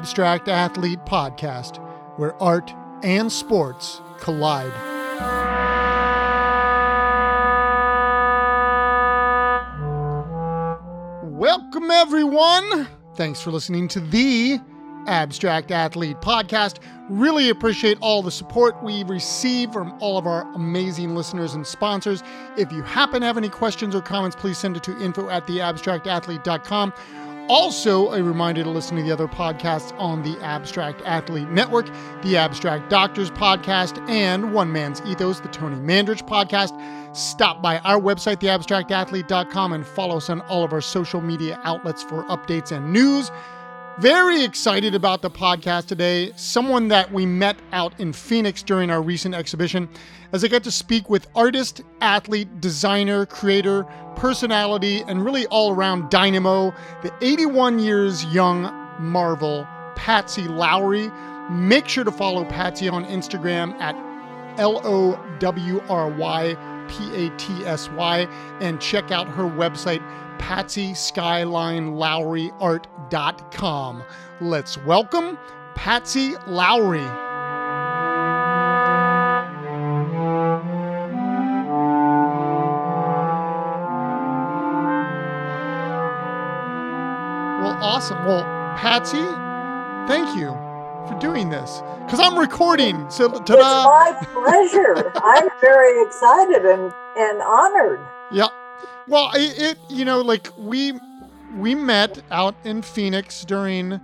Abstract Athlete podcast, where art and sports collide. Welcome, everyone. Thanks for listening to the Abstract Athlete podcast. Really appreciate all the support we receive from all of our amazing listeners and sponsors. If you happen to have any questions or comments, please send it to info at theabstractathlete.com. Also, a reminder to listen to the other podcasts on the Abstract Athlete Network, the Abstract Doctors podcast, and One Man's Ethos, the Tony Mandarich podcast. Stop by our website, theabstractathlete.com, and follow us on all of our social media outlets for updates and news. Very excited about the podcast today. Someone that we met out in Phoenix during our recent exhibition, as I got to speak with artist, athlete, designer, creator, personality, and really all around dynamo, the 81 years young Marvel, Patsy Lowry. Make sure to follow Patsy on Instagram at L O W R Y P A T S Y and check out her website, patsyskylinelowryart.com. Let's welcome Patsy Lowry. Well, awesome. Well, Patsy, thank you for doing this because I'm recording. So, ta-da. It's my pleasure. I'm very excited and, and honored. Yeah. Well, it, it you know like we we met out in Phoenix during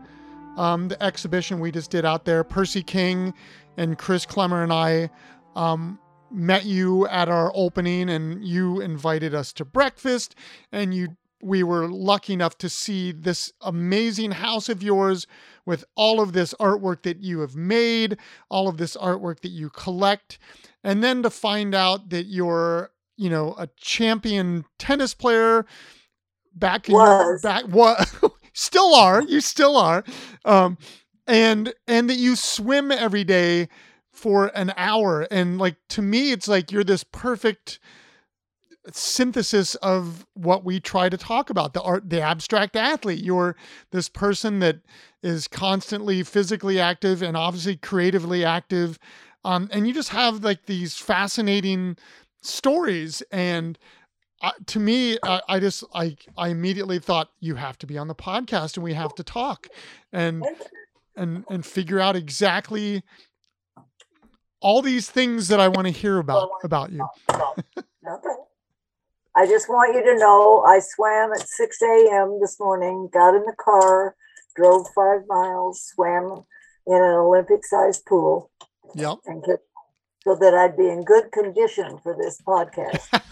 um, the exhibition we just did out there. Percy King and Chris Clemmer and I um, met you at our opening, and you invited us to breakfast, and you we were lucky enough to see this amazing house of yours with all of this artwork that you have made, all of this artwork that you collect, and then to find out that you're you know a champion tennis player back in Was. back what still are you still are um and and that you swim every day for an hour and like to me it's like you're this perfect synthesis of what we try to talk about the art the abstract athlete you're this person that is constantly physically active and obviously creatively active um, and you just have like these fascinating stories and uh, to me uh, i just I, I immediately thought you have to be on the podcast and we have to talk and and and figure out exactly all these things that i want to hear about about you. I just want you to know I swam at 6 a.m. this morning, got in the car, drove five miles, swam in an Olympic sized pool, yep and kept, so that I'd be in good condition for this podcast.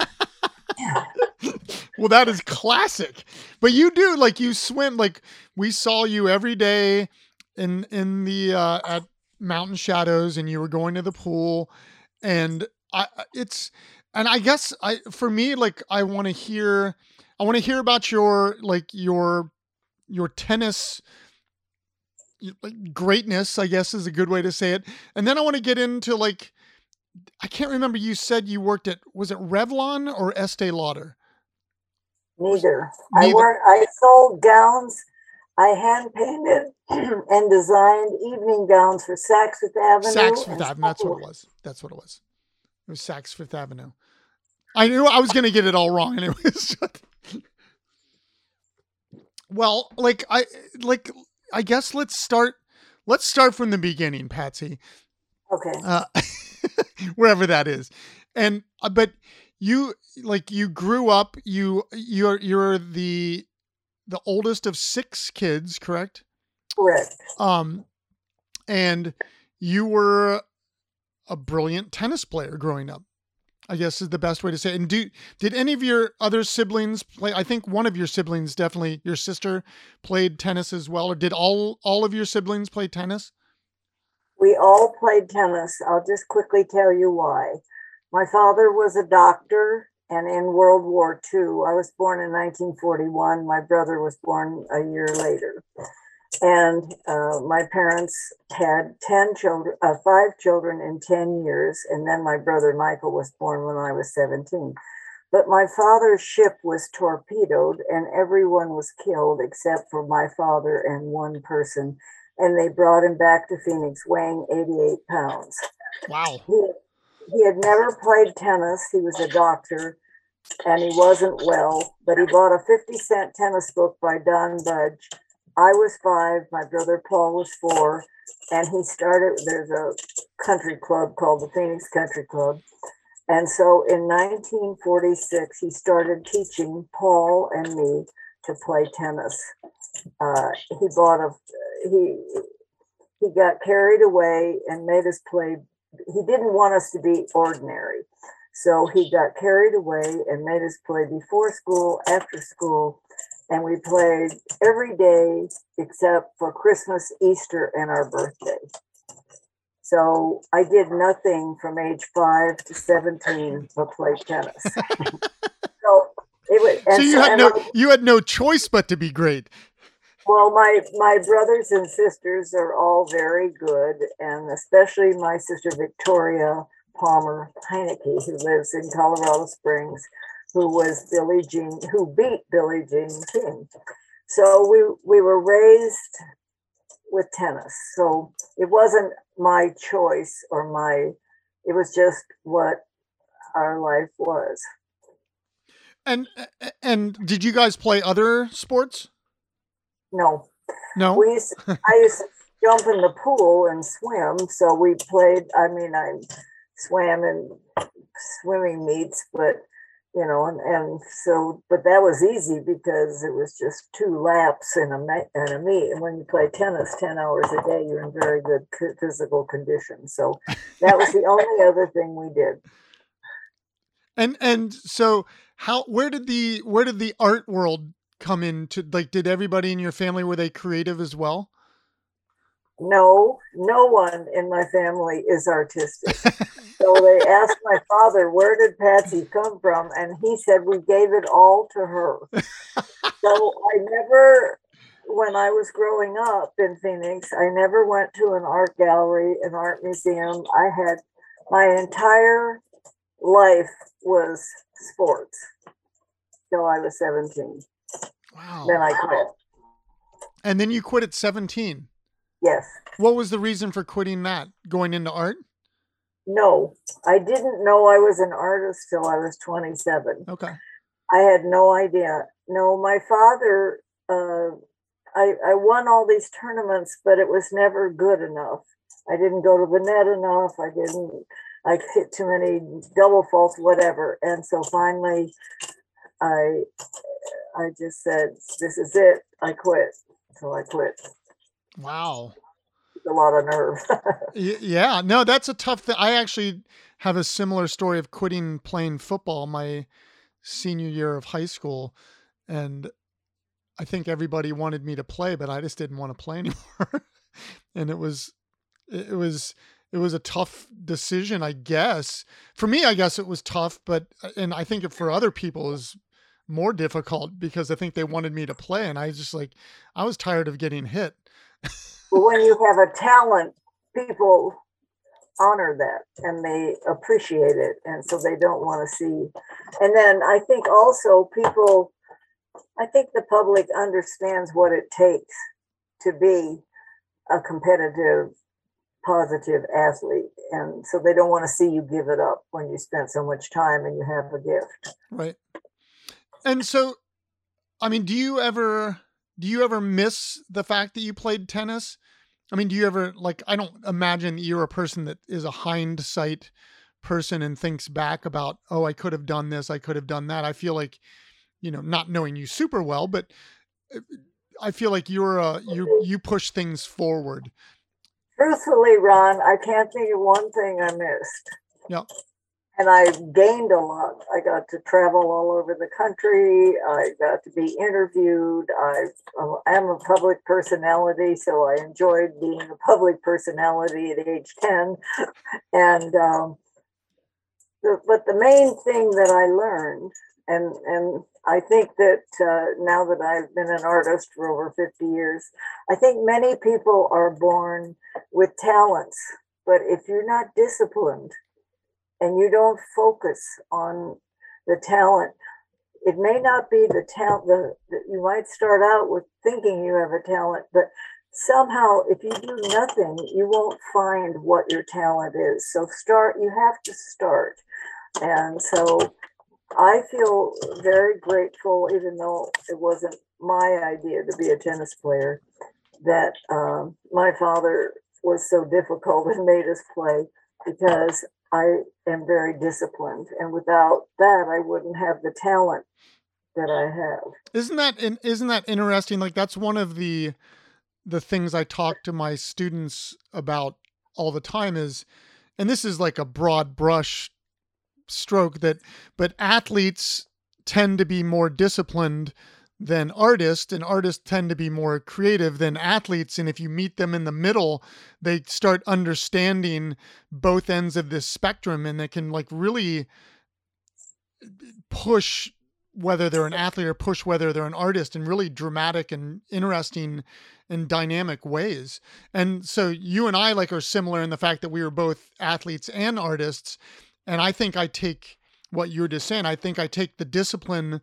well that is classic. But you do like you swim like we saw you every day in in the uh at mountain shadows and you were going to the pool. And i it's and i guess i for me like i want to hear i want to hear about your like your your tennis greatness i guess is a good way to say it. And then i want to get into like i can't remember you said you worked at was it revlon or estee lauder Neither. I Neither. work. I sold gowns. I hand painted and designed evening gowns for Saks Fifth Avenue. Saks Fifth Avenue. That's what it was. That's what it was. It was Saks Fifth Avenue. I knew I was going to get it all wrong, anyways. well, like I like I guess let's start. Let's start from the beginning, Patsy, Okay. uh, wherever that is, and uh, but you like you grew up. You you're you're the the oldest of six kids, correct? Correct. Um, and you were a brilliant tennis player growing up. I guess is the best way to say it. And do did any of your other siblings play? I think one of your siblings, definitely your sister, played tennis as well. Or did all all of your siblings play tennis? We all played tennis. I'll just quickly tell you why. My father was a doctor, and in World War II, I was born in 1941. My brother was born a year later. And uh, my parents had 10 children, uh, five children in 10 years. And then my brother Michael was born when I was 17. But my father's ship was torpedoed and everyone was killed except for my father and one person and they brought him back to Phoenix weighing 88 pounds. Wow. He, he had never played tennis. He was a doctor and he wasn't well, but he bought a 50 cent tennis book by Don Budge. I was five, my brother Paul was four, and he started. There's a country club called the Phoenix Country Club. And so in 1946, he started teaching Paul and me to play tennis. Uh, he bought a, he, he got carried away and made us play. He didn't want us to be ordinary. So he got carried away and made us play before school, after school, and we played every day except for Christmas, Easter, and our birthday. So I did nothing from age five to 17 but play tennis. so it was, so you had no I, you had no choice but to be great. Well, my my brothers and sisters are all very good, and especially my sister Victoria Palmer Heineke, who lives in Colorado Springs, who was Billie Jean, who beat Billie Jean King. So we we were raised with tennis. So it wasn't my choice or my it was just what our life was. And and did you guys play other sports? No. No. We used to, I used to jump in the pool and swim. So we played I mean I swam in swimming meets, but you know, and, and so, but that was easy because it was just two laps and a and a meet. And when you play tennis ten hours a day, you're in very good physical condition. So that was the only other thing we did. And and so how where did the where did the art world come into like did everybody in your family were they creative as well? no, no one in my family is artistic. so they asked my father, where did Patsy come from? And he said, we gave it all to her. so I never, when I was growing up in Phoenix, I never went to an art gallery, an art museum. I had my entire life was sports till I was 17. Wow. Then I quit. And then you quit at 17. Yes. What was the reason for quitting that? Going into art? No, I didn't know I was an artist till I was 27. Okay. I had no idea. No, my father, uh, I, I won all these tournaments, but it was never good enough. I didn't go to the net enough. I didn't, I hit too many double faults, whatever. And so finally, I, I just said, this is it. I quit. So I quit. Wow. A lot of nerve. yeah, no, that's a tough thing. I actually have a similar story of quitting playing football my senior year of high school. And I think everybody wanted me to play, but I just didn't want to play anymore. and it was, it was, it was a tough decision, I guess. For me, I guess it was tough, but, uh, and I think for other people is more difficult because I think they wanted me to play. And I just like, I was tired of getting hit but when you have a talent, people honor that and they appreciate it. And so they don't want to see. And then I think also people, I think the public understands what it takes to be a competitive, positive athlete. And so they don't want to see you give it up when you spent so much time and you have a gift. Right. And so, I mean, do you ever do you ever miss the fact that you played tennis? I mean, do you ever like? I don't imagine that you're a person that is a hindsight person and thinks back about, oh, I could have done this, I could have done that. I feel like, you know, not knowing you super well, but uh, I feel like you're a you you push things forward. Truthfully, Ron, I can't think of one thing I missed. Yeah and I gained a lot. I got to travel all over the country. I got to be interviewed. I am a public personality, so I enjoyed being a public personality at age 10. And, um, the, but the main thing that I learned, and, and I think that uh, now that I've been an artist for over 50 years, I think many people are born with talents. But if you're not disciplined, and you don't focus on the talent it may not be the talent the, you might start out with thinking you have a talent but somehow if you do nothing you won't find what your talent is. So start you have to start. And so i feel very grateful even though it wasn't my idea to be a tennis player that um, my father was so difficult and made us play because i am very disciplined and without that i wouldn't have the talent that i have. Isn't that isn't that interesting? Like that's one of the the things I talk to my students about all the time is, and this is like a broad brush stroke that, but athletes tend to be more disciplined than artists and artists tend to be more creative than athletes and if you meet them in the middle they start understanding both ends of this spectrum and they can like really push whether they're an athlete or push whether they're an artist in really dramatic and interesting and dynamic ways. And so you and I like are similar in the fact that we were both athletes and artists. And I think I take what you're just saying. I think I take the discipline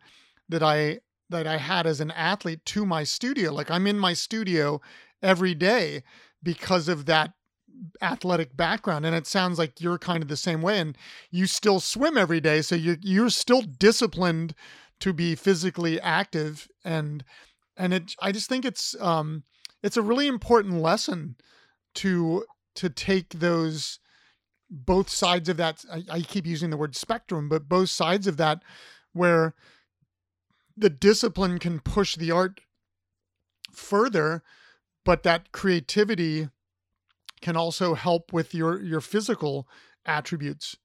that I that I had as an athlete to my studio. Like I'm in my studio every day because of that athletic background and it sounds like you're kind of the same way and you still swim every day so you you're still disciplined to be physically active and and it I just think it's um it's a really important lesson to to take those both sides of that I, I keep using the word spectrum but both sides of that where the discipline can push the art further but that creativity can also help with your your physical attributes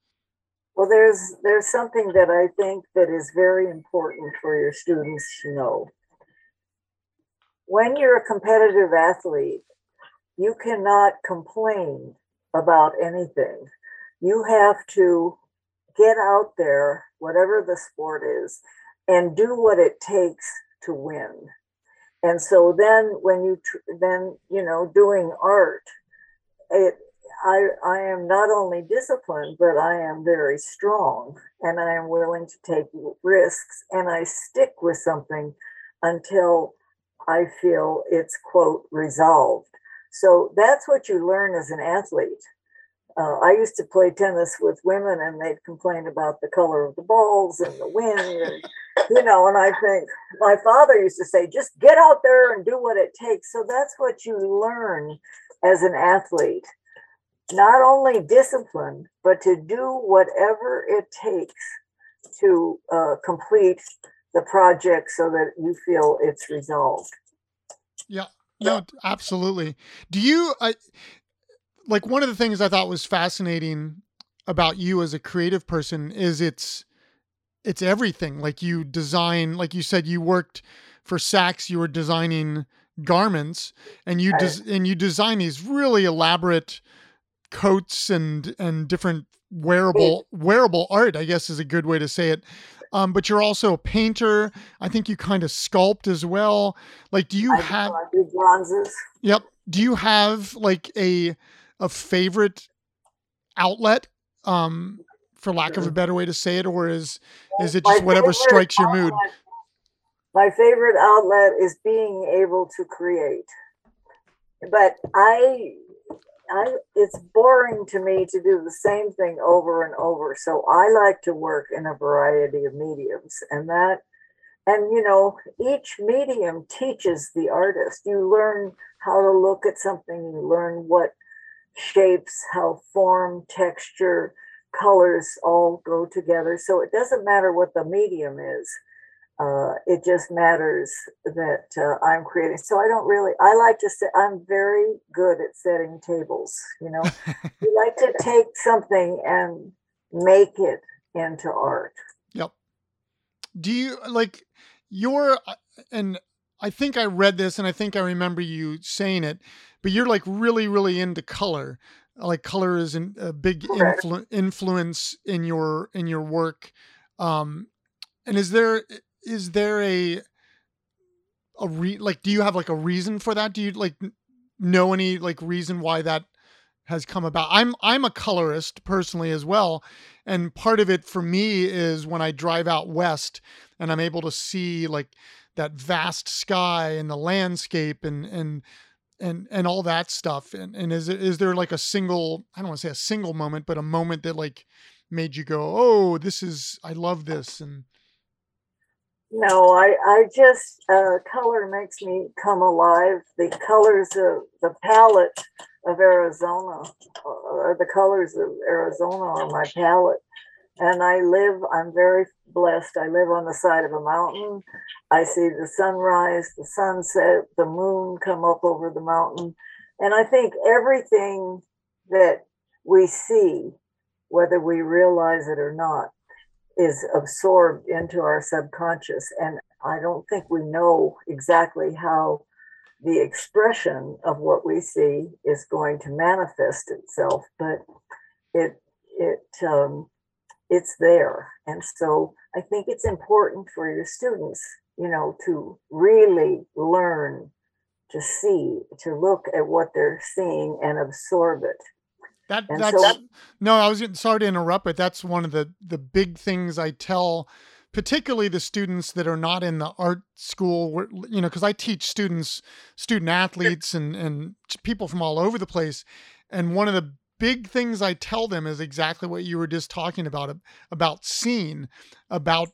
well, there's there's something that I think that is very important for your students to know. When you're a competitive athlete, you cannot complain about anything. You have to get out there, whatever the sport is, and do what it takes to win. And so then when you then you know doing art, it I, I am not only disciplined, but I am very strong and I am willing to take risks and I stick with something until I feel it's, quote, resolved. So that's what you learn as an athlete. Uh, I used to play tennis with women and they'd complain about the color of the balls and the wind. And, you know, and I think my father used to say, just get out there and do what it takes. So that's what you learn as an athlete not only discipline, but to do whatever it takes to uh, complete the project so that you feel it's resolved. Yeah, no, absolutely. Do you, I, like, one of the things I thought was fascinating about you as a creative person is it's, it's everything. Like you design, like you said, you worked for Saks, you were designing garments and you, des- and you design these really elaborate, coats and and different wearable wearable art i guess is a good way to say it. Um, but you're also a painter. I think you kind of sculpt as well. Like do you I have do bronzes. Yep. Do you have like a a favorite outlet um for lack of a better way to say it or is is it just my whatever strikes your mood my favorite outlet is being able to create but i I, it's boring to me to do the same thing over and over. So I like to work in a variety of mediums, and that, and you know, each medium teaches the artist. You learn how to look at something. You learn what shapes, how form, texture, colors all go together. So it doesn't matter what the medium is uh, it just matters that uh, I'm creating. So I don't really, I like to say, I'm very good at setting tables. You know, you like to take something and make it into art. Yep. Do you like your, uh, and I think I read this and I think I remember you saying it, but you're like really, really into color. Like color is an, a big influ- influence in your in your work. Um, and is there is there a a re like do you have like a reason for that? Do you like know any like reason why that has come about? I'm I'm a colorist personally as well, and part of it for me is when I drive out west and I'm able to see like that vast sky and the landscape and and and and all that stuff and and is is there like a single i don't want to say a single moment but a moment that like made you go oh this is i love this and no i i just uh color makes me come alive. The colors of the palette of arizona or uh, the colors of arizona on my palette. And I live, I'm very blessed. I live on the side of a mountain. I see the sunrise, the sunset, the moon come up over the mountain. And I think everything that we see, whether we realize it or not, is absorbed into our subconscious. And I don't think we know exactly how the expression of what we see is going to manifest itself, but it, it, um, it's there. And so I think it's important for your students, you know, to really learn to see, to look at what they're seeing and absorb it. That and that's so, no, I was sorry to interrupt, but that's one of the the big things I tell particularly the students that are not in the art school where, you know because i teach students student athletes and and people from all over the place and one of the big things I tell them is exactly what you were just talking about about seeing, about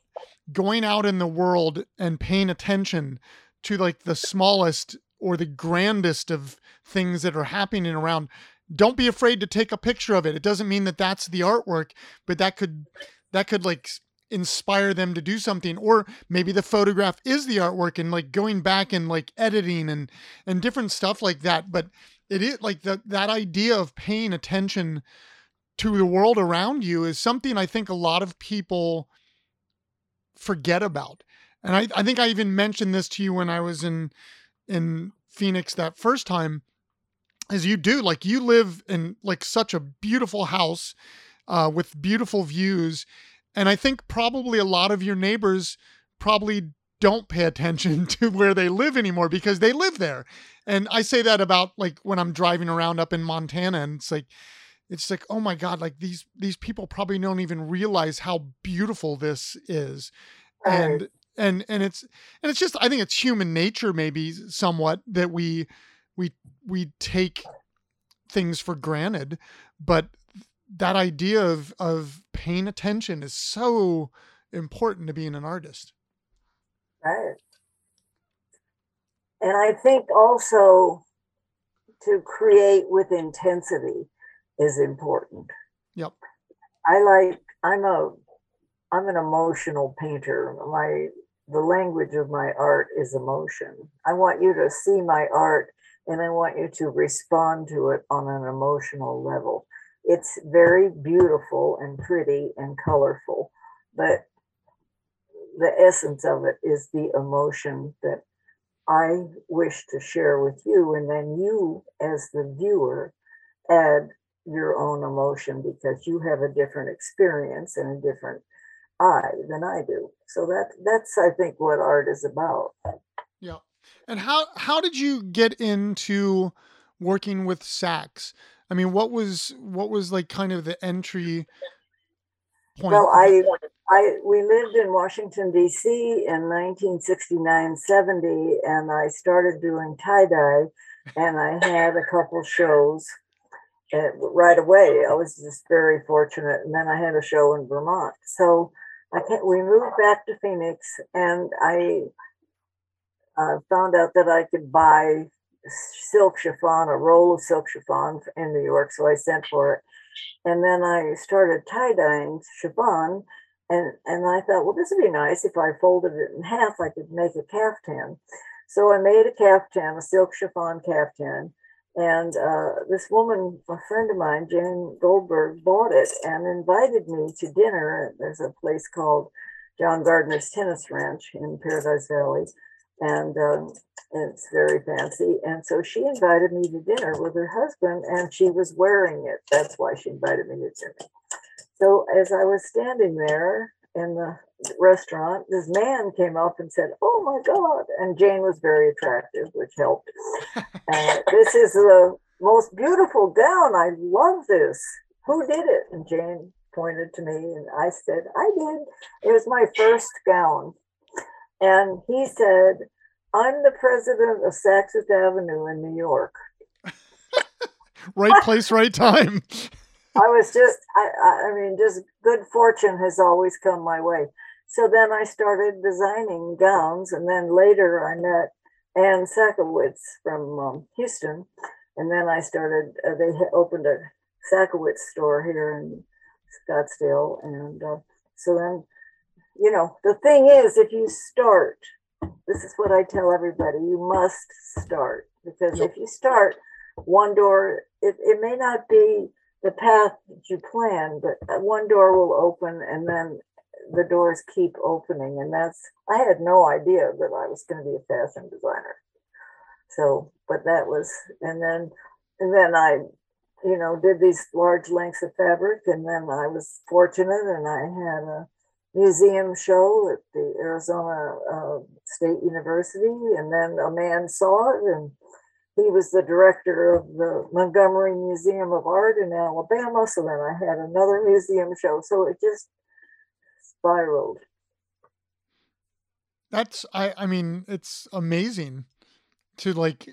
going out in the world and paying attention to like the smallest or the grandest of things that are happening around. Don't be afraid to take a picture of it. It doesn't mean that that's the artwork, but that could that could like inspire them to do something or maybe the photograph is the artwork and like going back and like editing and and different stuff like that but it is like that that idea of paying attention to the world around you is something I think a lot of people forget about. And I, I think I even mentioned this to you when I was in in Phoenix that first time, as you do, like you live in like such a beautiful house uh, with beautiful views. And I think probably a lot of your neighbors probably don't pay attention to where they live anymore because they live there. And I say that about like when I'm driving around up in Montana and it's like it's like oh my god like these these people probably don't even realize how beautiful this is. And and and it's and it's just I think it's human nature maybe somewhat that we we we take things for granted, but that idea of of paying attention is so important to being an artist. Right. And I think also to create with intensity is important. Yep. I like I'm a I'm an emotional painter. My the language of my art is emotion. I want you to see my art and I want you to respond to it on an emotional level. It's very beautiful and pretty and colorful, but the essence of it is the emotion that I wish to share with you. And then you, as the viewer, add your own emotion because you have a different experience and a different eye than I do. So that that's I think what art is about. Yeah. And how how did you get into working with Saks? I mean, what was what was like kind of the entry point? Well, I I we lived in Washington D.C. in 1969, 70, and I started doing tie dye, and I had a couple shows uh, right away. I was just very fortunate, and then I had a show in Vermont. So I can't, we moved back to Phoenix, and I uh, found out that I could buy silk chiffon, a roll of silk chiffon in New York. So I sent for it. And then I started tie dyeing chiffon and, and I thought, well, this would be nice. If I folded it in half, I could make a caftan. So I made a caftan, a silk chiffon caftan. And uh, this woman, a friend of mine, Jane Goldberg, bought it and invited me to dinner. There's a place called John Gardiner's Tennis Ranch in Paradise Valley. And um, it's very fancy. And so she invited me to dinner with her husband, and she was wearing it. That's why she invited me to dinner. So as I was standing there in the restaurant, this man came up and said, "Oh my God!" And Jane was very attractive, which helped. uh, this is the most beautiful gown. I love this. Who did it? And Jane pointed to me, and I said, "I did." It was my first gown, and he said, I'm the president of Saks Avenue in New York. right place, right time. I was just, I, I mean, just good fortune has always come my way. So then I started designing gowns, and then later I met Ann Sakowitz from um, Houston, and then I started. Uh, they opened a Sakowitz store here in Scottsdale, and uh, so then, you know, the thing is, if you start, this is what I tell everybody: you must start because if you start, one door, it, it may not be the path that you plan, but one door will open, and then the doors keep opening. And that's, I had no idea that I was going to be a fashion designer. So, but that was, and then, and then I, you know, did these large lengths of fabric. And then I was fortunate and I had a museum show at the Arizona uh, State University. And then a man saw it and he was the director of the Montgomery Museum of Art in Alabama. So then I had another museum show. So it just spiraled. That's I I mean it's amazing to like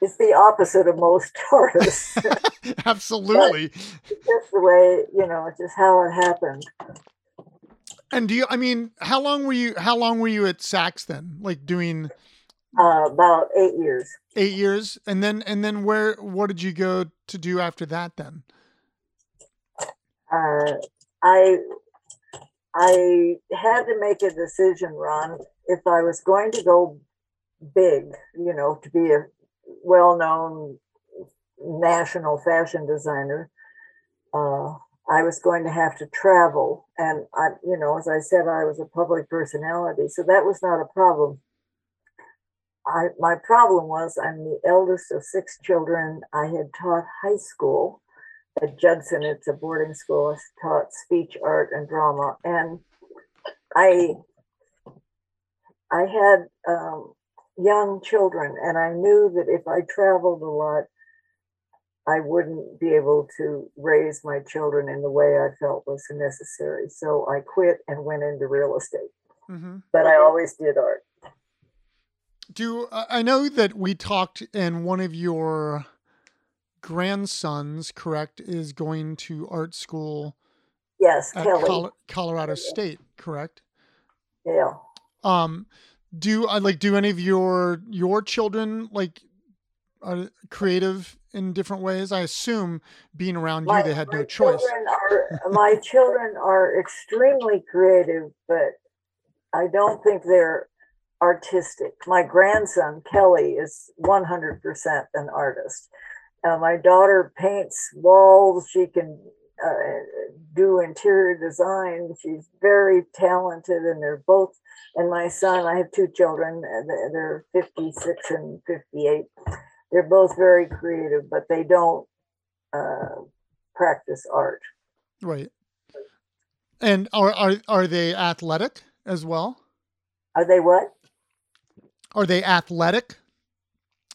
it's the opposite of most artists. Absolutely. just the way, you know, it's just how it happened. And do you I mean, how long were you how long were you at Saks then? Like doing uh, about 8 years. 8 years. And then and then where what did you go to do after that then? Uh I I had to make a decision, Ron, if I was going to go big, you know, to be a well known national fashion designer, uh, I was going to have to travel. And I, you know, as I said, I was a public personality, so that was not a problem. I, my problem was I'm the eldest of six children. I had taught high school at Judson. It's a boarding school. I taught speech, art, and drama, and I I had um, young children, and I knew that if I traveled a lot, I wouldn't be able to raise my children in the way I felt was necessary. So I quit and went into real estate. Mm-hmm. But I always did art. Do I know that we talked and one of your grandsons, correct, is going to art school. Yes, at Col- Colorado State, correct? Yeah. Um, do I like do any of your your children like are creative in different ways? I assume being around my, you, they had no choice. Are, my children are extremely creative, but I don't think they're artistic. My grandson Kelly is 100% an artist. Uh, my daughter paints walls. She can uh, do interior design. She's very talented, and they're both. And my son, I have two children. They're 56 and 58. They're both very creative, but they don't uh, practice art. Right. And are are are they athletic as well? Are they what? Are they athletic?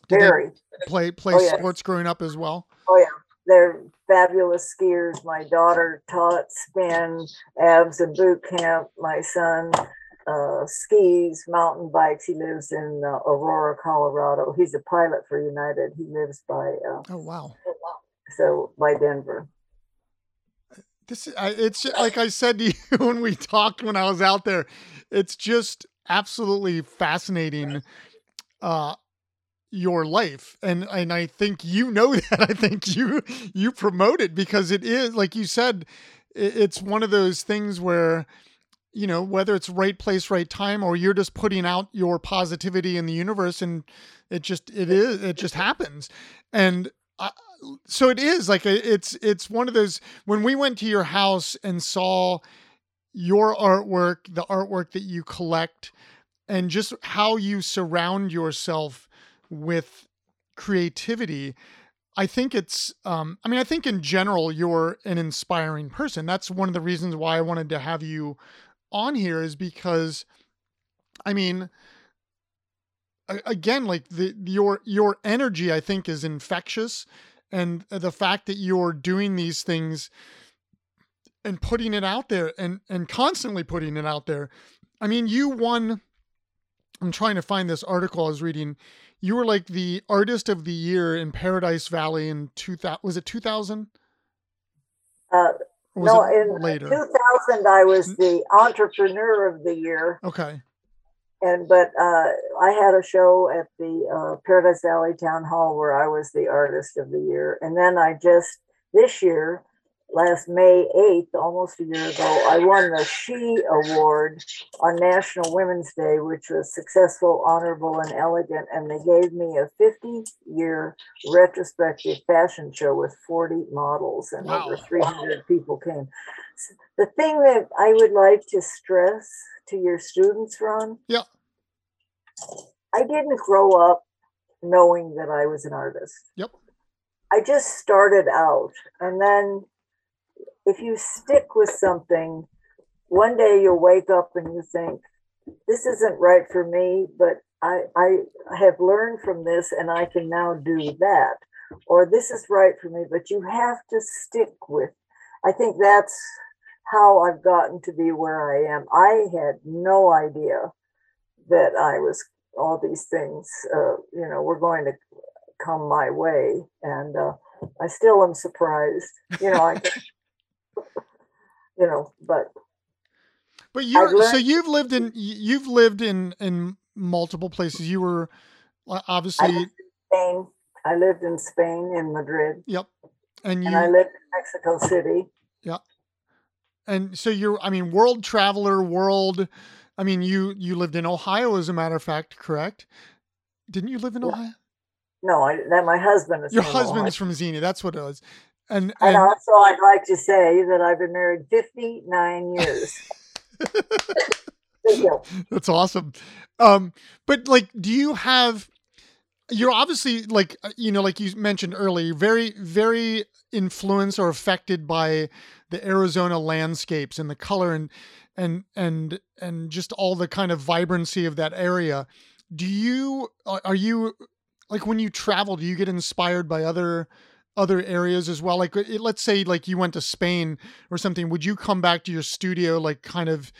Did very. play play oh, sports growing up as well? Oh yeah, they're fabulous skiers. My daughter taught spin, abs and boot camp. My son uh, skis, mountain bikes. He lives in uh, Aurora, Colorado. He's a pilot for United. He lives by. Uh, oh wow! So by Denver. This it's like I said to you when we talked when I was out there. It's just absolutely fascinating. Uh, your life and and I think you know that I think you you promote it because it is like you said it's one of those things where you know whether it's right place right time or you're just putting out your positivity in the universe and it just it is it just happens and I, so it is like it's it's one of those when we went to your house and saw your artwork the artwork that you collect and just how you surround yourself with creativity i think it's um, i mean i think in general you're an inspiring person. That's one of the reasons why i wanted to have you on here is because i mean again like the your your energy i think is infectious and the fact that you're doing these things and putting it out there and and constantly putting it out there i mean you won I'm trying to find this article I was reading. You were like the artist of the year in Paradise Valley in 2000. Was it 2000? Uh, no, in later? 2000, I was the entrepreneur of the year. okay. and but uh, I had a show at the uh, Paradise Valley Town Hall where I was the artist of the year, and then I just this year, last May eighth, almost a year ago, I won the She Award on National Women's Day, which was successful, honorable, and elegant, and they gave me a fifty year retrospective fashion show with forty models, and Wow. over three hundred people came. S- The thing that I would like to stress to your students, Ron, Yeah. I didn't grow up knowing that I was an artist. Yep. I just started out. And then if you stick with something, one day you'll wake up and you think, this isn't right for me, but I, I have learned from this and I can now do that. Or this is right for me, but you have to stick with. I think that's how I've gotten to be where I am. I had no idea that I was all these things, uh, you know, were going to come my way, and uh, I still am surprised. You know, I, you know, but But you're so you've lived in you've lived in in multiple places. You were obviously Spain. I lived in Spain in Madrid, yep, and and I lived in Mexico City. Yep. And so you're I mean world traveler, world. I mean you you lived in Ohio as a matter of fact, correct? Didn't you live in Yeah. Ohio? No, I, that my husband is. Your from Ohio. husband's from Xenia. That's what it was. And And and also, I'd like to say that I've been married 59 years. That's awesome. Um, but like, do you have? You're obviously like uh, you know, like you mentioned earlier, very very influenced or affected by the Arizona landscapes and the color and and and and just all the kind of vibrancy of that area. Do you are are you like when you travel? Do you get inspired by other? Other areas as well like it, let's say like you went to spain or something would you come back to your studio like kind of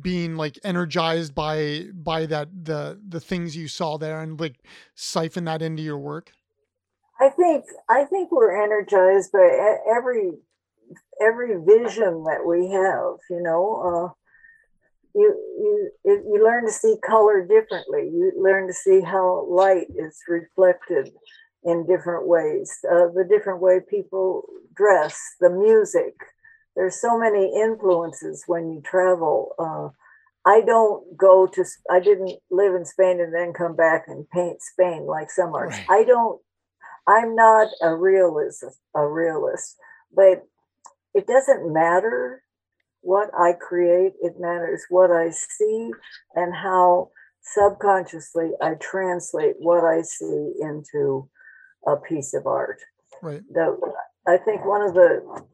being like energized by by that the the things you saw there and like siphon that into your work I think I think we're energized by every every vision that we have. You know, uh, you you you learn to see color differently. You learn to see how light is reflected in different ways. Uh, the different way people dress, the music. There's so many influences when you travel. Uh, I don't go to. I didn't live in Spain and then come back and paint Spain like some artists. Right. I don't. I'm not a realist. A realist, but it doesn't matter what I create. It matters what I see and how subconsciously I translate what I see into a piece of art. right The I think one of the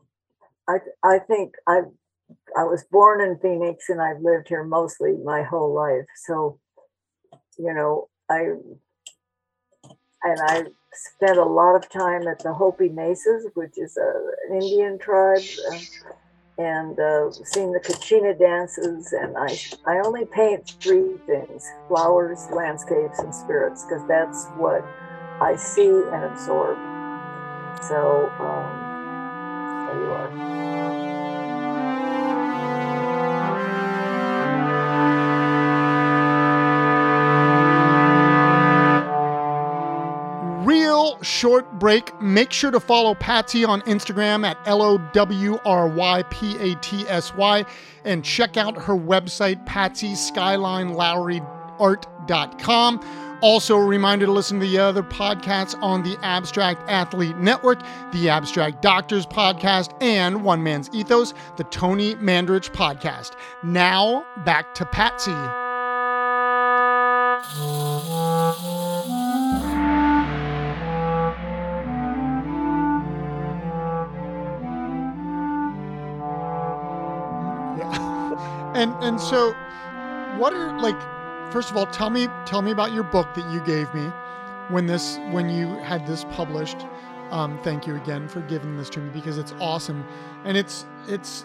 I I think I I was born in Phoenix and I've lived here mostly my whole life. So, you know, I and I spent a lot of time at the Hopi Mesas, which is a, an Indian tribe, uh, and uh, seen the Kachina dances. And I I only paint three things: flowers, landscapes, and spirits, because that's what I see and absorb. So, um, there you are. real short break make sure to follow patsy on instagram at l-o-w-r-y-p-a-t-s-y and check out her website patsyskylinelowryart.com also a reminder to listen to the other podcasts on the abstract athlete network the abstract doctors podcast and one man's ethos the tony mandarich podcast now back to patsy Yeah. And and so what are like first of all tell me tell me about your book that you gave me when this when you had this published. Um, thank you again for giving this to me because it's awesome and it's it's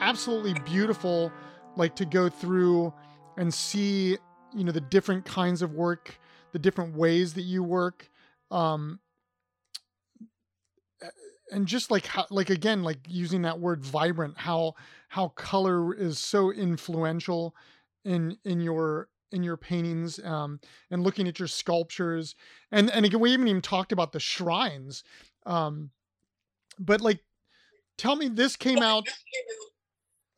absolutely beautiful like to go through and see you know the different kinds of work, the different ways that you work, um, and just like how, like again, like using that word vibrant, how how color is so influential in in your in your paintings um, and looking at your sculptures and and again we haven't even talked about the shrines um, but like tell me this came out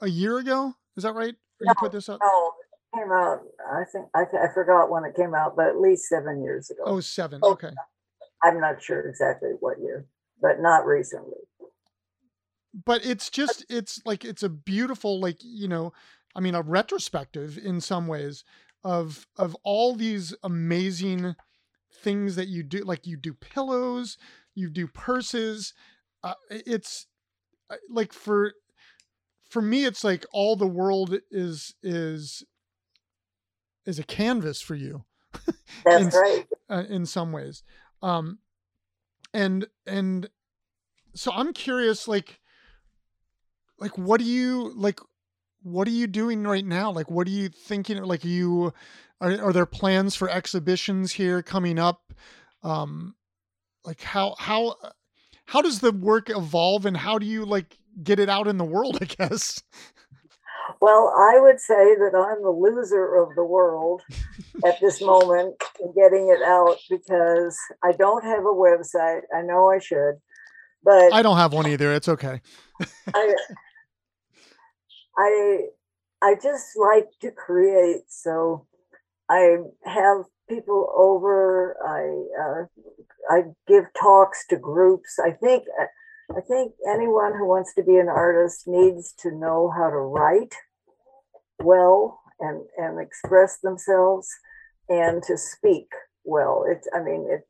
a year ago is that right or you put this out No, it came out, I think, I, I forgot when it came out, but at least seven years ago. oh seven Oh. okay I'm not sure exactly what year, but not recently. but it's just it's like it's a beautiful like you know i mean a retrospective in some ways of of all these amazing things that you do like you do pillows you do purses uh, it's uh, like for for me it's like all the world is is is a canvas for you That's And- right. uh, in some ways um and and so i'm curious like like what do you like what are you doing right now? Like what are you thinking? Like are you are, are there plans for exhibitions here coming up? Um like how how how does the work evolve and how do you like get it out in the world i guess? Well, I would say that I'm the loser of the world at this moment in getting it out because I don't have a website. I know I should, but i don't have one either. It's okay. I, I, I just like to create. So I have people over. I, uh, I give talks to groups. I think, I think anyone who wants to be an artist needs to know how to write well and and express themselves and to speak well. It's, I mean, it.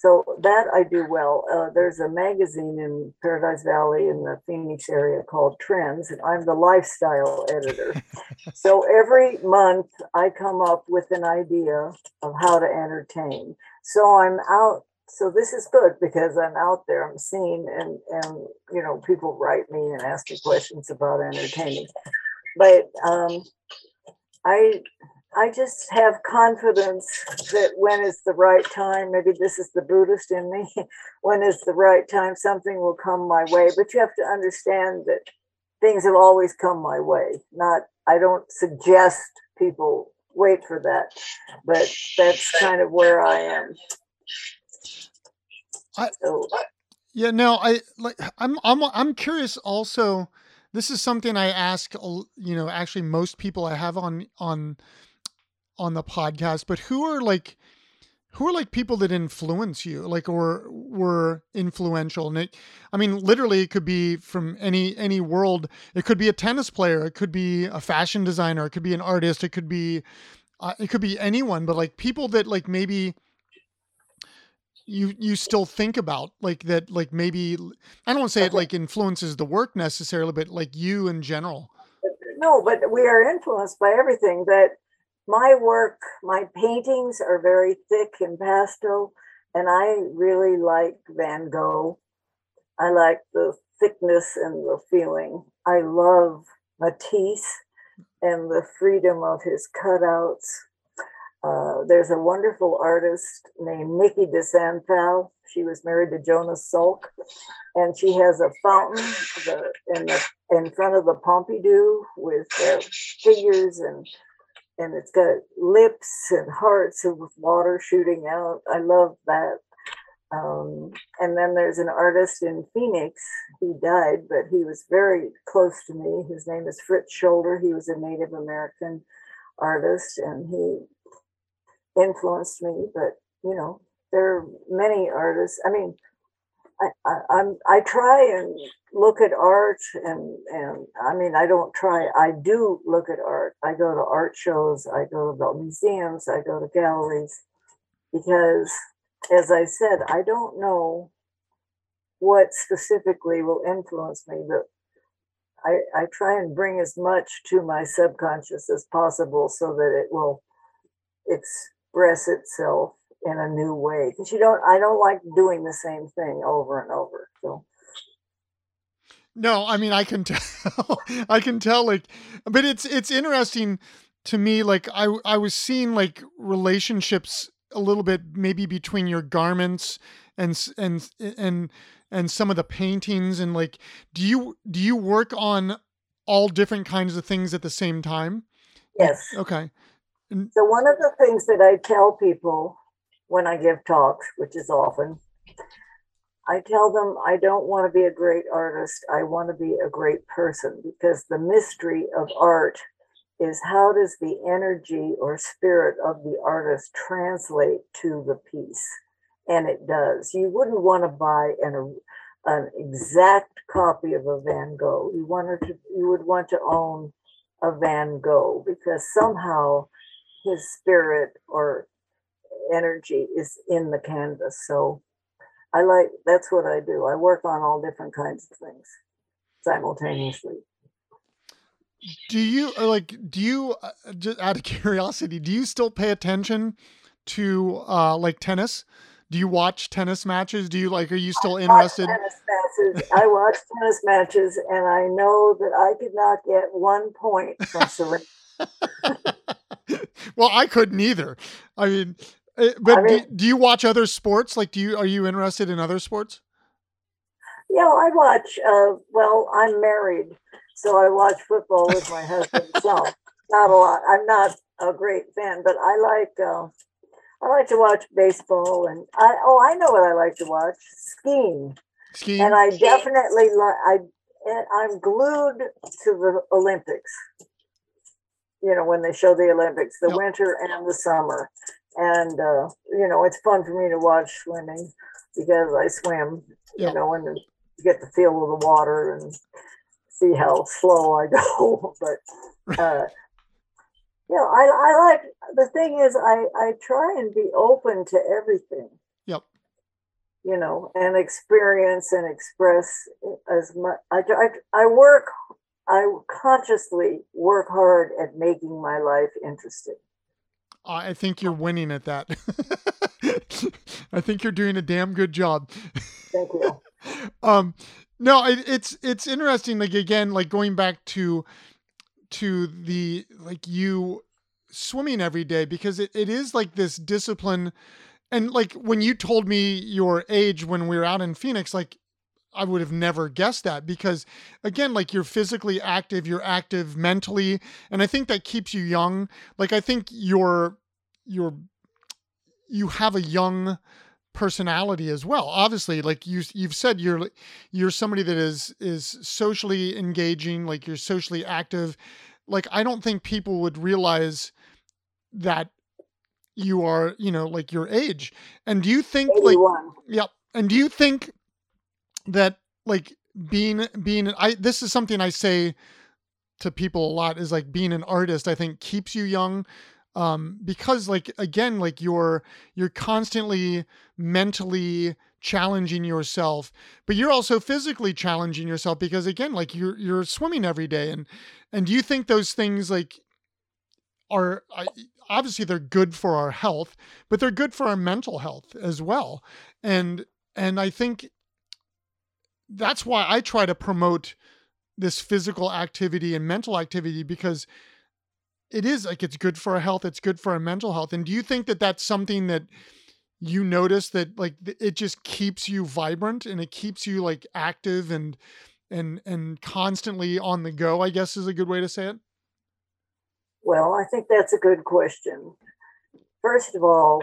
So that I do well. Uh, there's a magazine in Paradise Valley in the Phoenix area called Trends, and I'm the lifestyle editor. so every month I come up with an idea of how to entertain. So I'm out. So this is good because I'm out there. I'm seen, and and you know people write me and ask me questions about entertaining. But um, I I just have confidence that when is the right time, maybe this is the Buddhist in me, when is the right time, something will come my way. But you have to understand that things have always come my way. Not, I don't suggest people wait for that, but that's kind of where I am. I- So, Yeah, no, I like I'm I'm I'm curious also this is something I ask you know actually most people I have on on on the podcast but who are like who are like people that influence you like or were influential and it, I mean literally it could be from any any world it could be a tennis player it could be a fashion designer it could be an artist it could be uh, it could be anyone but like people that like maybe you you still think about like that like maybe i don't want to say it like influences the work necessarily but like you in general no, but we are influenced by everything. That my work, my paintings are very thick and pastel, and I really like Van Gogh. I like the thickness and the feeling. I love Matisse and the freedom of his cutouts. Uh, there's a wonderful artist named Niki de Saint Phalle. She was married to Jonas Salk, and she has a fountain in the in front of the Pompidou with uh, figures and and it's got lips and hearts with water shooting out. I love that. Um, and then there's an artist in Phoenix. He died, but he was very close to me. His name is Fritz Scholder. He was a Native American artist, and he influenced me. But you know, there are many artists. I mean, I, I, I'm I try and look at art and and I mean I don't try I do look at art. I go to art shows, I go to the museums, I go to galleries because as I said, I don't know what specifically will influence me, but I, I try and bring as much to my subconscious as possible so that it will express itself in a new way. Because you don't I don't like doing the same thing over and over. So no i mean i can tell i can tell like but it's it's interesting to me like I I was seeing like relationships a little bit maybe between your garments and and and and some of the paintings and like do you do you work on all different kinds of things at the same time? Yes. Okay. So one of the things that I tell people when I give talks, which is often, I tell them I don't want to be a great artist. I want to be a great person because the mystery of art is how does the energy or spirit of the artist translate to the piece? And it does. You wouldn't want to buy an, an exact copy of a Van Gogh. You wanted to you would want to own a Van Gogh because somehow his spirit or energy is in the canvas. So I like that's what I do. I work on all different kinds of things simultaneously. Do you like do you uh, just out of curiosity, do you still pay attention to uh like tennis? Do you watch tennis matches? Do you like are you still interested? tennis matches. I watch tennis matches and I know that I could not get one point from Serena. well, I couldn't either. I mean, but I mean, do, do, you watch other sports? Like, do you are you interested in other sports? Yeah, I watch. Uh, well, I'm married, so I watch football with my husband. So not a lot. I'm not a great fan, but I like. Uh, I like to watch baseball, and I oh, I know what I like to watch: skiing. Skiing, and I definitely like. I I'm glued to the Olympics. You know, when they show the Olympics, the yep. winter and the summer and uh, you know it's fun for me to watch swimming because I swim, yeah. you know, and get the feel of the water and see how slow I go. but uh, you know, I I like the thing is I I try and be open to everything. Yep. You know, and experience and express as much. I I, I work. I consciously work hard at making my life interesting. I think you're winning at that. I think you're doing a damn good job. Thank you. um, no, it, it's it's interesting. Like again, like going back to to the like you swimming every day because it, it is like this discipline and like when you told me your age when we were out in phoenix like I would have never guessed that because again like you're physically active you're active mentally and I think that keeps you young. Like I think you're you're you have a young personality as well. Obviously like you you've said you're you're somebody that is is socially engaging like you're socially active. Like I don't think people would realize that you are you know like your age. And do you think 81. like yep. And do you think that like being being I this is something I say to people a lot is like being an artist I think keeps you young um because like again like you're you're constantly mentally challenging yourself but you're also physically challenging yourself because again like you're you're swimming every day and and do you think those things like are obviously they're good for our health but they're good for our mental health as well. And and I think that's why I try to promote this physical activity and mental activity because it is like it's good for our health, it's good for our mental health. And do you think that that's something that you notice that like it just keeps you vibrant and it keeps you like active and and and constantly on the go, I guess is a good way to say it? Well, I think that's a good question. First of all,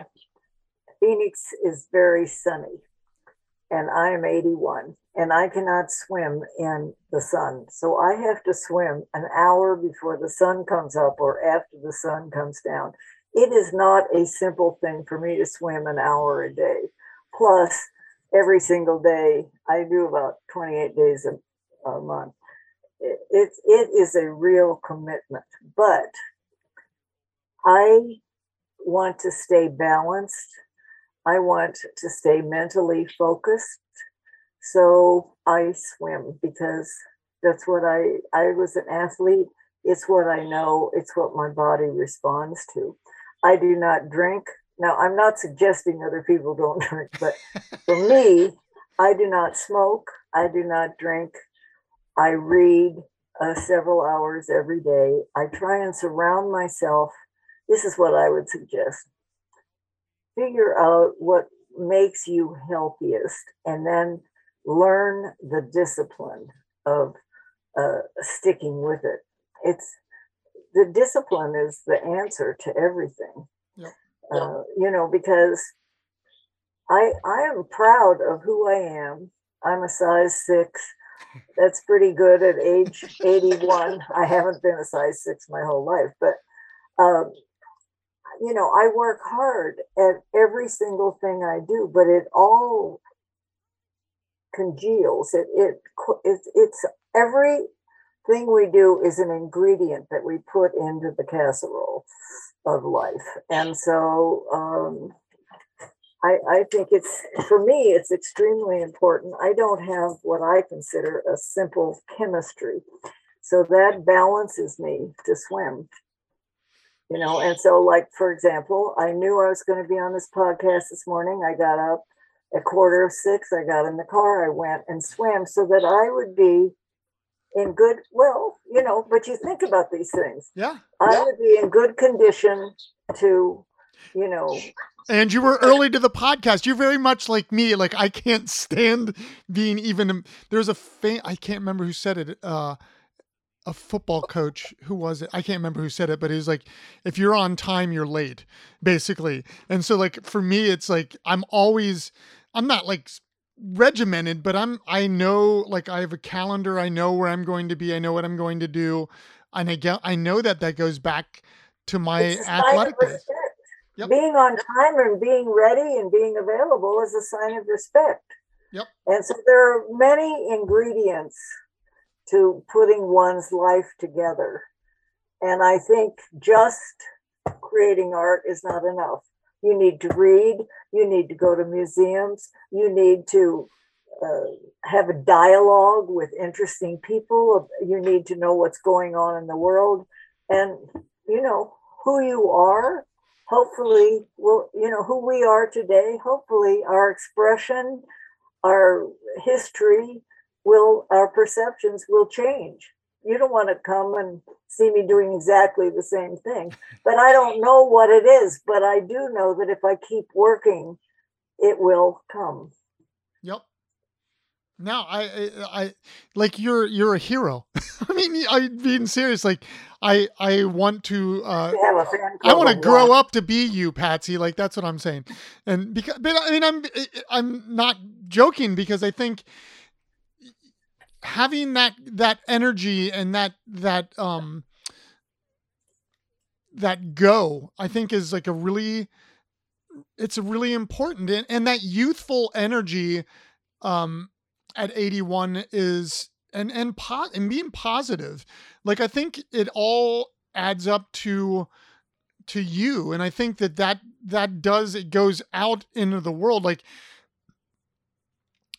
Phoenix is very sunny and I am 81 and I cannot swim in the sun. So I have to swim an hour before the sun comes up or after the sun comes down. It is not a simple thing for me to swim an hour a day. Plus, every single day, I do about 28 days a, a month. It, it, it is a real commitment, but I want to stay balanced I want to stay mentally focused. So I swim because that's what I I was an athlete. It's what I know, it's what my body responds to. I do not drink. Now, I'm not suggesting other people don't drink, but for me, I do not smoke, I do not drink. I read, uh, several hours every day. I try and surround myself. This is what I would suggest figure out what makes you healthiest and then learn the discipline of uh, sticking with it. It's the discipline is the answer to everything. Yep. Uh, you know, because I I am proud of who I am. I'm a size six. That's pretty good at age 81. I haven't been a size six my whole life, but um, you know, I work hard at every single thing I do, but it all congeals. It it it's it's everything we do is an ingredient that we put into the casserole of life, and so um, I I think it's for me it's extremely important. I don't have what I consider a simple chemistry, so that balances me to swim you know and so like for example i knew i was going to be on this podcast this morning i got up at quarter of six i got in the car i went and swam so that i would be in good well you know but you think about these things. Yeah. I yeah. would be in good condition to you know. And you were early to the podcast. You're very much like me like i can't stand being even there's a faint i can't remember who said it uh a football coach who was it? I can't remember who said it but he was like if you're on time you're late basically. And so like for me it's like i'm always i'm not like regimented but i'm i know like i have a calendar i know where i'm going to be i know what i'm going to do and i get i know that that goes back to my athletic yep. being on time and being ready and being available is a sign of respect yep and so there are many ingredients to putting one's life together. And I think just creating art is not enough. You need to read, you need to go to museums, you need to uh, have a dialogue with interesting people, you need to know what's going on in the world. And, you know, who you are, hopefully, will, you know, who we are today, hopefully, our expression, our history, will our perceptions will change you don't want to come and see me doing exactly the same thing but i don't know what it is but i do know that if i keep working it will come yep now I, I, I like you're you're a hero. I mean, I'm being serious. Like, I I want to. Uh, I want to grow up to be you, Patsy. Like that's what I'm saying. And because, but I mean, I'm I'm not joking because I think having that that energy and that that um that go i think is like a really it's really important and, and that youthful energy um at 81 is and and pot and being positive. Like i think it all adds up to to you and i think that that that does it goes out into the world. Like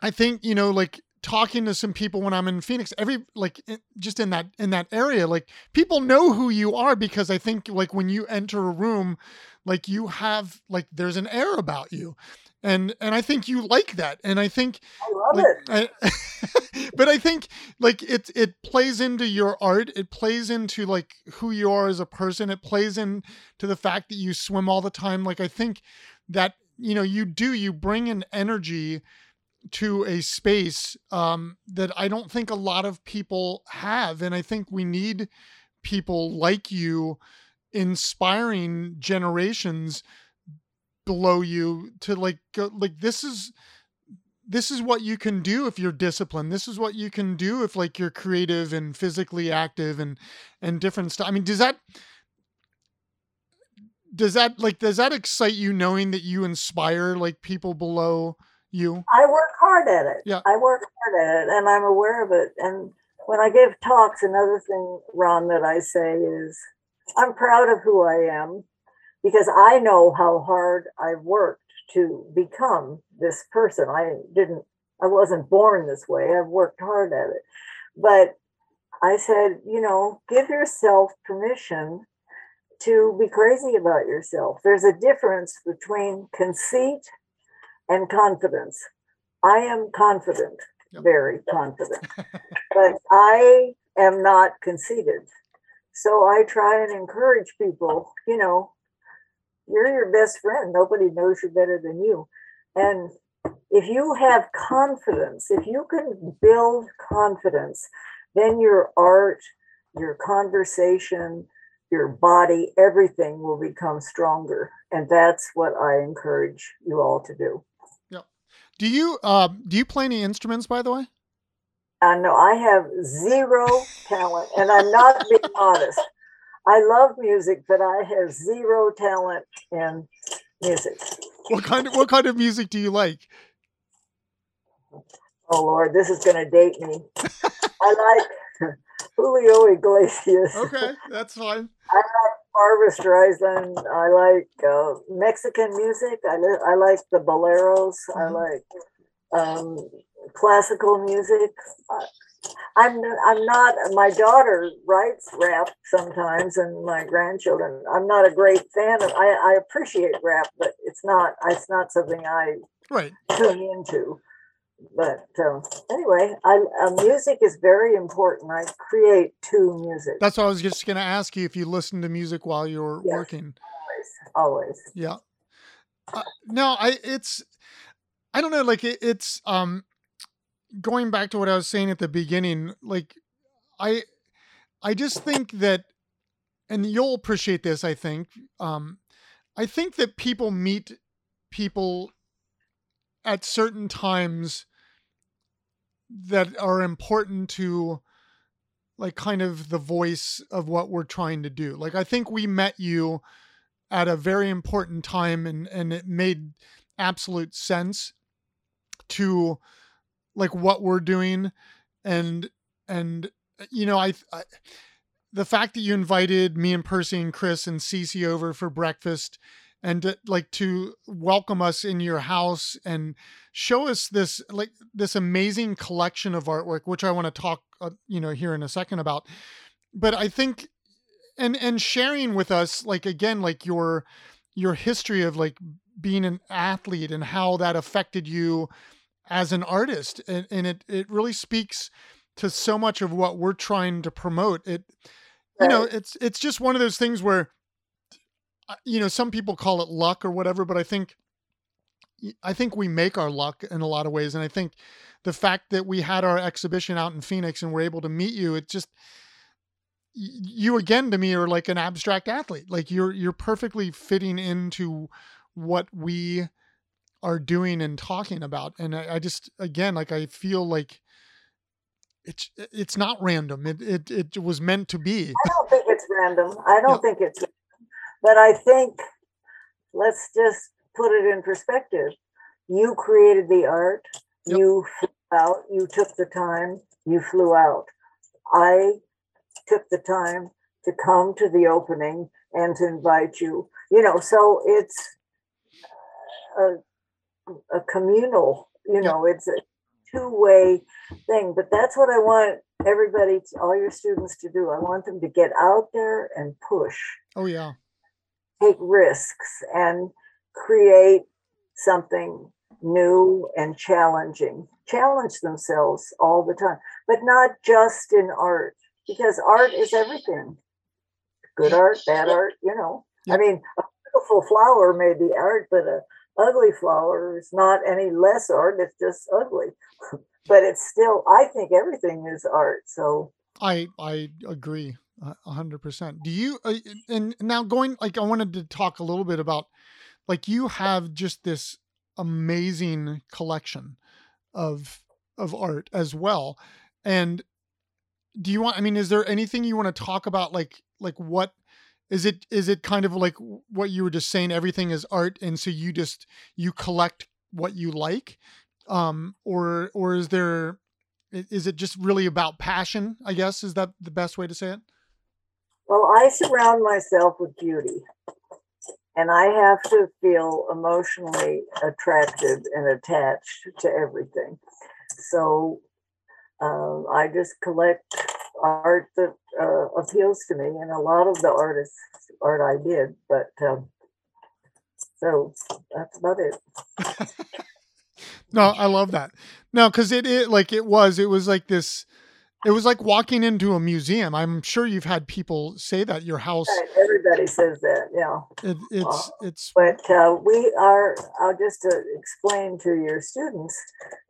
i think you know like talking to some people when I'm in Phoenix, every like just in that in that area, like people know who you are because I think like when you enter a room, like you have like there's an air about you. And and I think you like that. And I think I love like, it. I, but I think like it it plays into your art. It plays into like who you are as a person. It plays into the fact that you swim all the time. Like I think that you know you do you bring an energy to a space um, that I don't think a lot of people have. And I think we need people like you inspiring generations below you to like go like this is this is what you can do if you're disciplined this is what you can do if like you're creative and physically active and and different stuff i mean does that does that like does that excite you knowing that you inspire like people below you. I work hard at it. Yeah. I work hard at it and i'm aware of it and when i give talks another thing ron that i say is i'm proud of who i am because i know how hard i worked to become this person. I didn't i wasn't born this way. I've worked hard at it. But i said you know give yourself permission to be crazy about yourself. There's a difference between conceit and confidence. I am confident, yep. very confident. but I am not conceited. So I try and encourage people, you know, you're your best friend. Nobody knows you better than you. And if you have confidence, if you can build confidence, then your art, your conversation, your body, everything will become stronger. And that's what I encourage you all to do. Do you uh, do you play any instruments, by the way? I know I have zero talent, and I'm not being honest. I love music, but I have zero talent in music. What kind of what kind of music do you like? Oh Lord, this is going to date me. I like Julio Iglesias. Okay, that's fine. I like Barbra Streisand. I like uh, Mexican music. I, li- I like the boleros. I Mhm. like um, classical music. Uh, I'm I'm not. My daughter writes rap sometimes, and my grandchildren. I'm not a great fan of. I, I appreciate rap, but it's not. It's not something I Right. tune into. But uh, anyway, I, uh, music is very important. I create to music That's what I was just going to ask you if you listen to music while you're Yes. working. always. Always. Yeah. Uh, no, I it's I don't know like it, it's um going back to what I was saying at the beginning like I I just think that and you'll appreciate this I think um I think that people meet people at certain times that are important to like kind of the voice of what we're trying to do. Like I think we met you at a very important time and and it made absolute sense to like what we're doing and and you know I, I the fact that you invited me and Percy and Chris and Cece over for breakfast and to, like to welcome us in your house and show us this like this amazing collection of artwork which I want to talk uh, you know here in a second about. But I think and and sharing with us like again like your your history of like being an athlete and how that affected you as an artist and, and it it really speaks to so much of what we're trying to promote. It you know it's it's just one of those things where you know some people call it luck or whatever but i think i think we make our luck in a lot of ways and i think the fact that we had our exhibition out in phoenix and we're able to meet you it just you again to me are like an abstract athlete like you're you're perfectly fitting into what we are doing and talking about and i, I just again like i feel like it's it's not random it it, it was meant to be I don't think it's random. I don't Yeah. think it's, but I think let's just put it in perspective. You created the art. Yep. You flew out. You took the time. You flew out. I took the time to come to the opening and to invite you. You know, so it's a, a communal. You Yep. know, it's a two-way thing. But that's what I want everybody, all your students to do. I want them to get out there and push, oh yeah take risks, and create something new and challenging. Challenge themselves all the time, but not just in art, because art is everything. Good art, bad art, you know. I mean, a beautiful flower may be art, but a ugly flower is not any less art. It's just ugly. but it's still, I think everything is art. So I I agree hundred percent. Do you? Uh, and now going like I wanted to talk a little bit about like you have just this amazing collection of of art as well. And do you want? I mean, is there anything you want to talk about? Like like what is it? Is it kind of like what you were just saying? Everything is art, and so you just you collect what you like, um, or or is there? Is it just really about passion? I guess is that the best way to say it? Well, I surround myself with beauty, and I have to feel emotionally attracted and attached to everything. So um, I just collect art that uh, appeals to me, and a lot of the artists art I did. But um, so that's about it. No, I love that. No, because it, it like it was, it was like this. It was like walking into a museum. I'm sure you've had people say that your house. Everybody says that, yeah. It, it's it's But uh, we are, I'll just uh, explain to your students,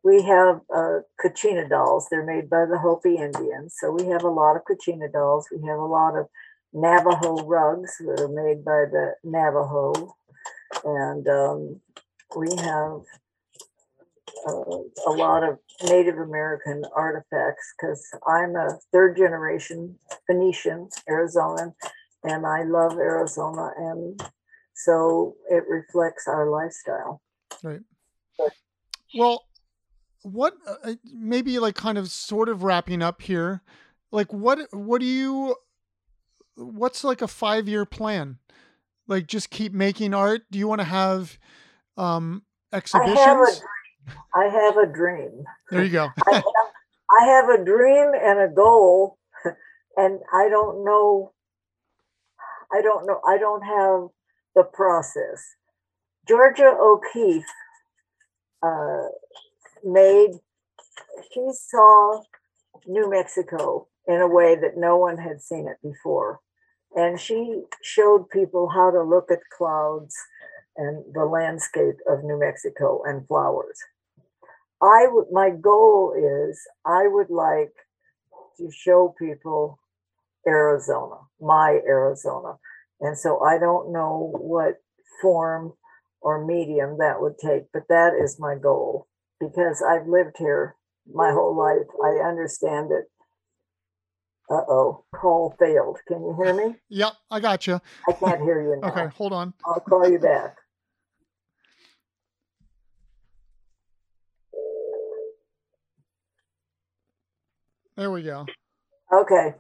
we have uh, Kachina dolls. They're made by the Hopi Indians. So we have a lot of Kachina dolls. We have a lot of Navajo rugs that are made by the Navajo. And um, we have uh, a lot of Native American artifacts because I'm a third generation Phoenician, Arizonan, and I love Arizona. And so it reflects our lifestyle. right. Well, what uh, maybe like kind of sort of wrapping up here, like what what do you what's like a five year plan? Like just keep making art. Do you want to have um a exhibitions? I have a dream. There you go. I have, I have a dream and a goal, and I don't know. I don't know. I don't have the process. Georgia O'Keeffe uh, made. She saw New Mexico in a way that no one had seen it before, and she showed people how to look at clouds and the landscape of New Mexico and flowers. I would, my goal is I would like to show people Arizona, my Arizona. And so I don't know what form or medium that would take, but that is my goal because I've lived here my whole life. I understand it. Uh oh, call failed. Can you hear me? Yep, I got you. I can't hear you now. Okay, hold on. I'll call you back. There we go. Okay.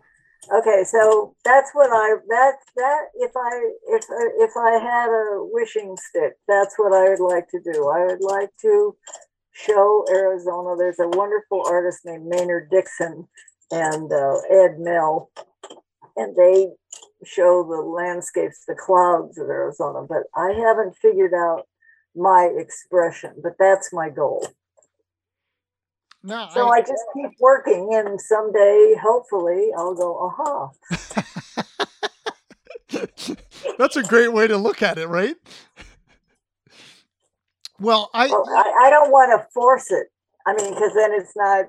Okay, so that's what I that that if I if if I had a wishing stick, that's what I would like to do. I would like to show Arizona. There's a wonderful artist named Maynard Dixon and uh, Ed Mell, and they show the landscapes, the clouds of Arizona. But I haven't figured out my expression, but that's my goal. No, So I just keep working, and someday, hopefully, I'll go, aha. That's a great way to look at it, right? Well, I Well, I, I don't want to force it. I mean, because then it's not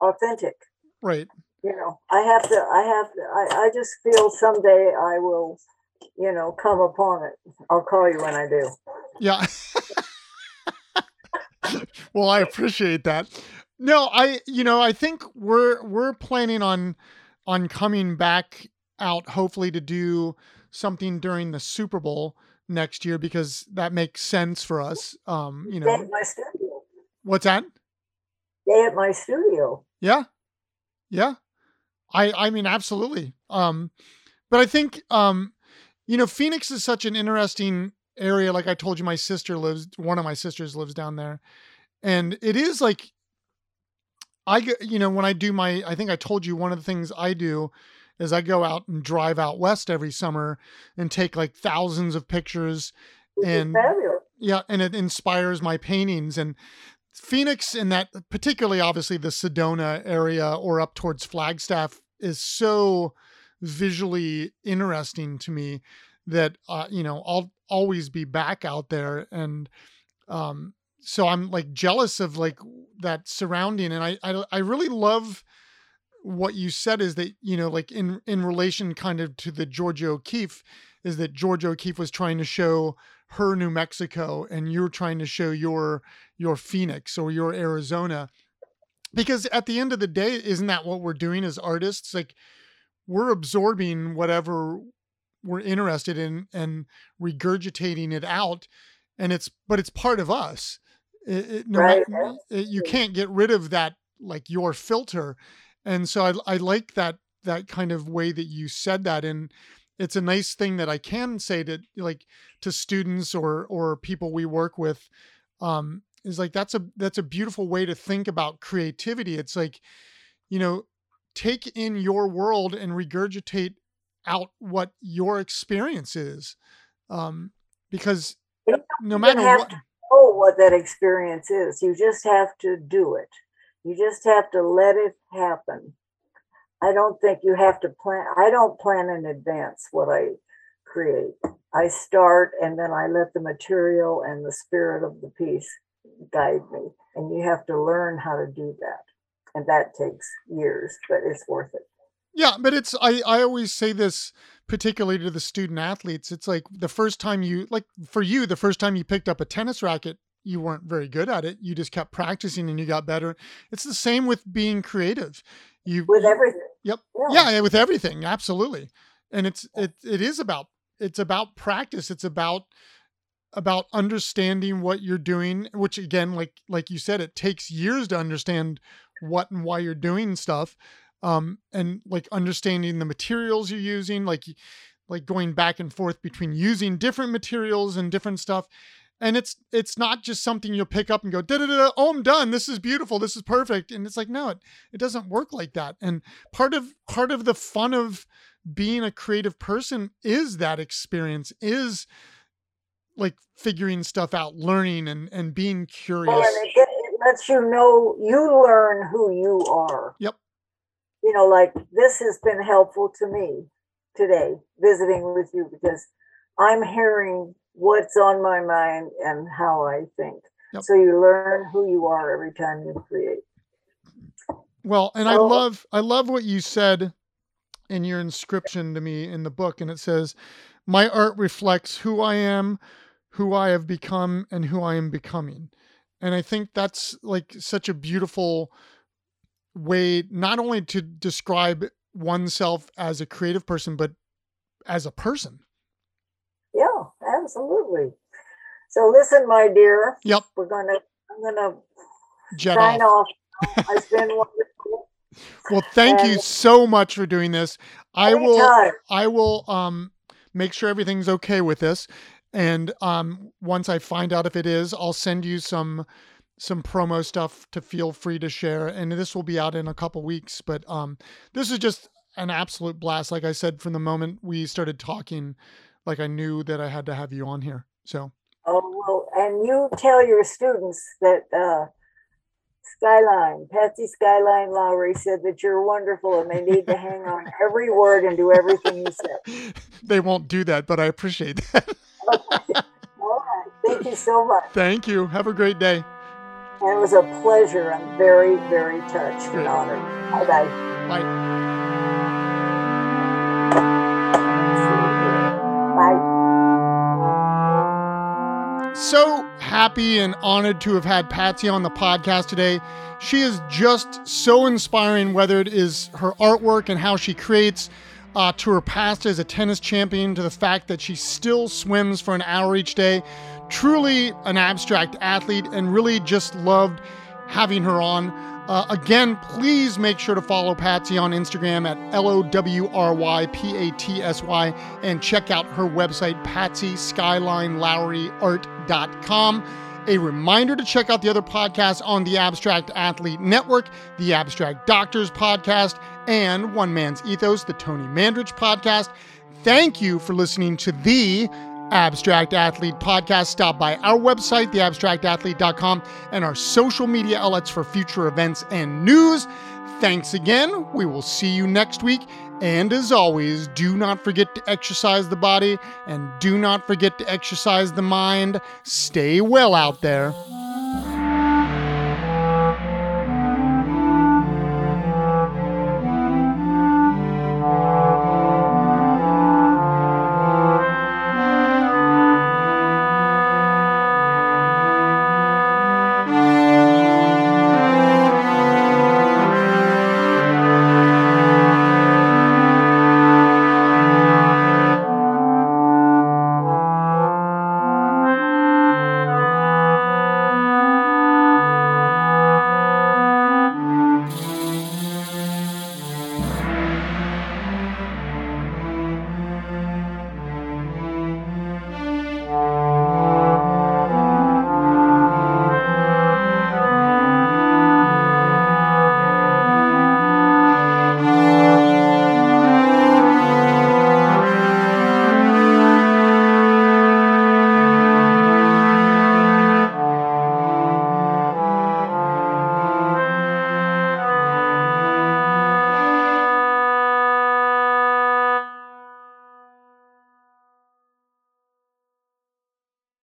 authentic. right. You know, I have to. I have to. I, I just feel someday I will, you know, come upon it. I'll call you when I do. Yeah. well, I appreciate that. No, I you know, I think we're we're planning on on coming back out hopefully to do something during the Super Bowl next year because that makes sense for us. Um, you know, my studio. what's that? Stay at my studio. Yeah. Yeah. I I mean absolutely. Um but I think um you know Phoenix is such an interesting area like I told you my sister lives one of my sisters lives down there. And it is like I you know when I do my I think I told you one of the things I do is I go out and drive out west every summer and take like thousands of pictures Which And- yeah and it inspires my paintings. And phoenix and that particularly obviously the sedona area or up towards flagstaff is so visually interesting to me that uh, you know i'll always be back out there and um so i'm like jealous of like that surrounding and i i, I really love what you said is that you know like in in relation kind of to the georgia o'keeffe is that georgia o'keeffe was trying to show her New Mexico and you're trying to show your your Phoenix or your Arizona because at the end of the day isn't that what we're doing as artists? Like we're absorbing whatever we're interested in and regurgitating it out and it's but it's part of us. It, it- no Right, it- you can't get rid of that like your filter and so I, I like that that kind of way that you said that and it's a nice thing that I can say to like to students or or people we work with um is like that's a that's a beautiful way to think about creativity. It's like you know take in your world and regurgitate out what your experience is um because You no matter have what know what that experience is. You just have to do it. You just have to let it happen. I don't think you have to plan. I don't plan in advance what I create. I start and then I let the material and the spirit of the piece guide me. And you have to learn how to do that. And that takes years, but it's worth it. Yeah, but it's I I always say this particularly to the student athletes. It's like the first time you like for you the first time you picked up a tennis racket, you weren't very good at it. You just kept practicing and you got better. It's the same with being creative. You with everything. Yep. Yeah. yeah, with everything. Absolutely. And it's it it is about it's about practice. It's about about understanding what you're doing, which again, like like you said, it takes years to understand what and why you're doing stuff um, and like understanding the materials you're using, like like going back and forth between using different materials and different stuff. And it's it's not just something you'll pick up and go da da da. Oh, I'm done. This is beautiful. This is perfect. And it's like no, it it doesn't work like that. And part of part of the fun of being a creative person is that experience is like figuring stuff out, learning and and being curious. Well, and it, it lets you know you learn who you are. Yep you know, like this has been helpful to me today visiting with you because I'm hearing what's on my mind and how I think. Yep. So you learn who you are every time you create. Well, and so, I love I love what you said in your inscription to me in the book and it says my art reflects who I am, who I have become and who I am becoming. And I think that's like such a beautiful way not only to describe oneself as a creative person, but as a person. Yeah, absolutely. So listen, my dear. Yep. We're gonna I'm gonna Jet sign off. off. It's been wonderful. Well, thank and you so much for doing this. I will I will um make sure everything's okay with this. And um once I find out if it is, I'll send you some some promo stuff to feel free to share and this will be out in a couple weeks but um this is just an absolute blast like i said from the moment we started talking like i knew that i had to have you on here so oh well and you tell your students that uh Skyline, Patsy Skyline Lowry said that you're wonderful and they need to hang on every word and do everything you said. They won't do that, but I appreciate that. All right. Thank you so much. Thank you. Have a great day. And it was a pleasure. I'm very, very touched and honored. Bye bye. Bye. Bye. So happy and honored to have had Patsy on the podcast today. She is just so inspiring, whether it is her artwork and how she creates, uh, to her past as a tennis champion, to the fact that she still swims for an hour each day, truly an abstract athlete and really just loved having her on. Uh, again, please make sure to follow Patsy on Instagram at L O W R Y P A T S Y and check out her website, patsyskylinelowryart.com. A reminder to check out the other podcasts on the Abstract Athlete Network, the Abstract Doctors Podcast, and One Man's Ethos, the Tony Mandarich Podcast. Thank you for listening to the Abstract Athlete podcast. Stop by our website, theabstractathlete.com, and our social media outlets for future events and news. Thanks again. We will see you next week. And as always, do not forget to exercise the body and do not forget to exercise the mind. Stay well out there.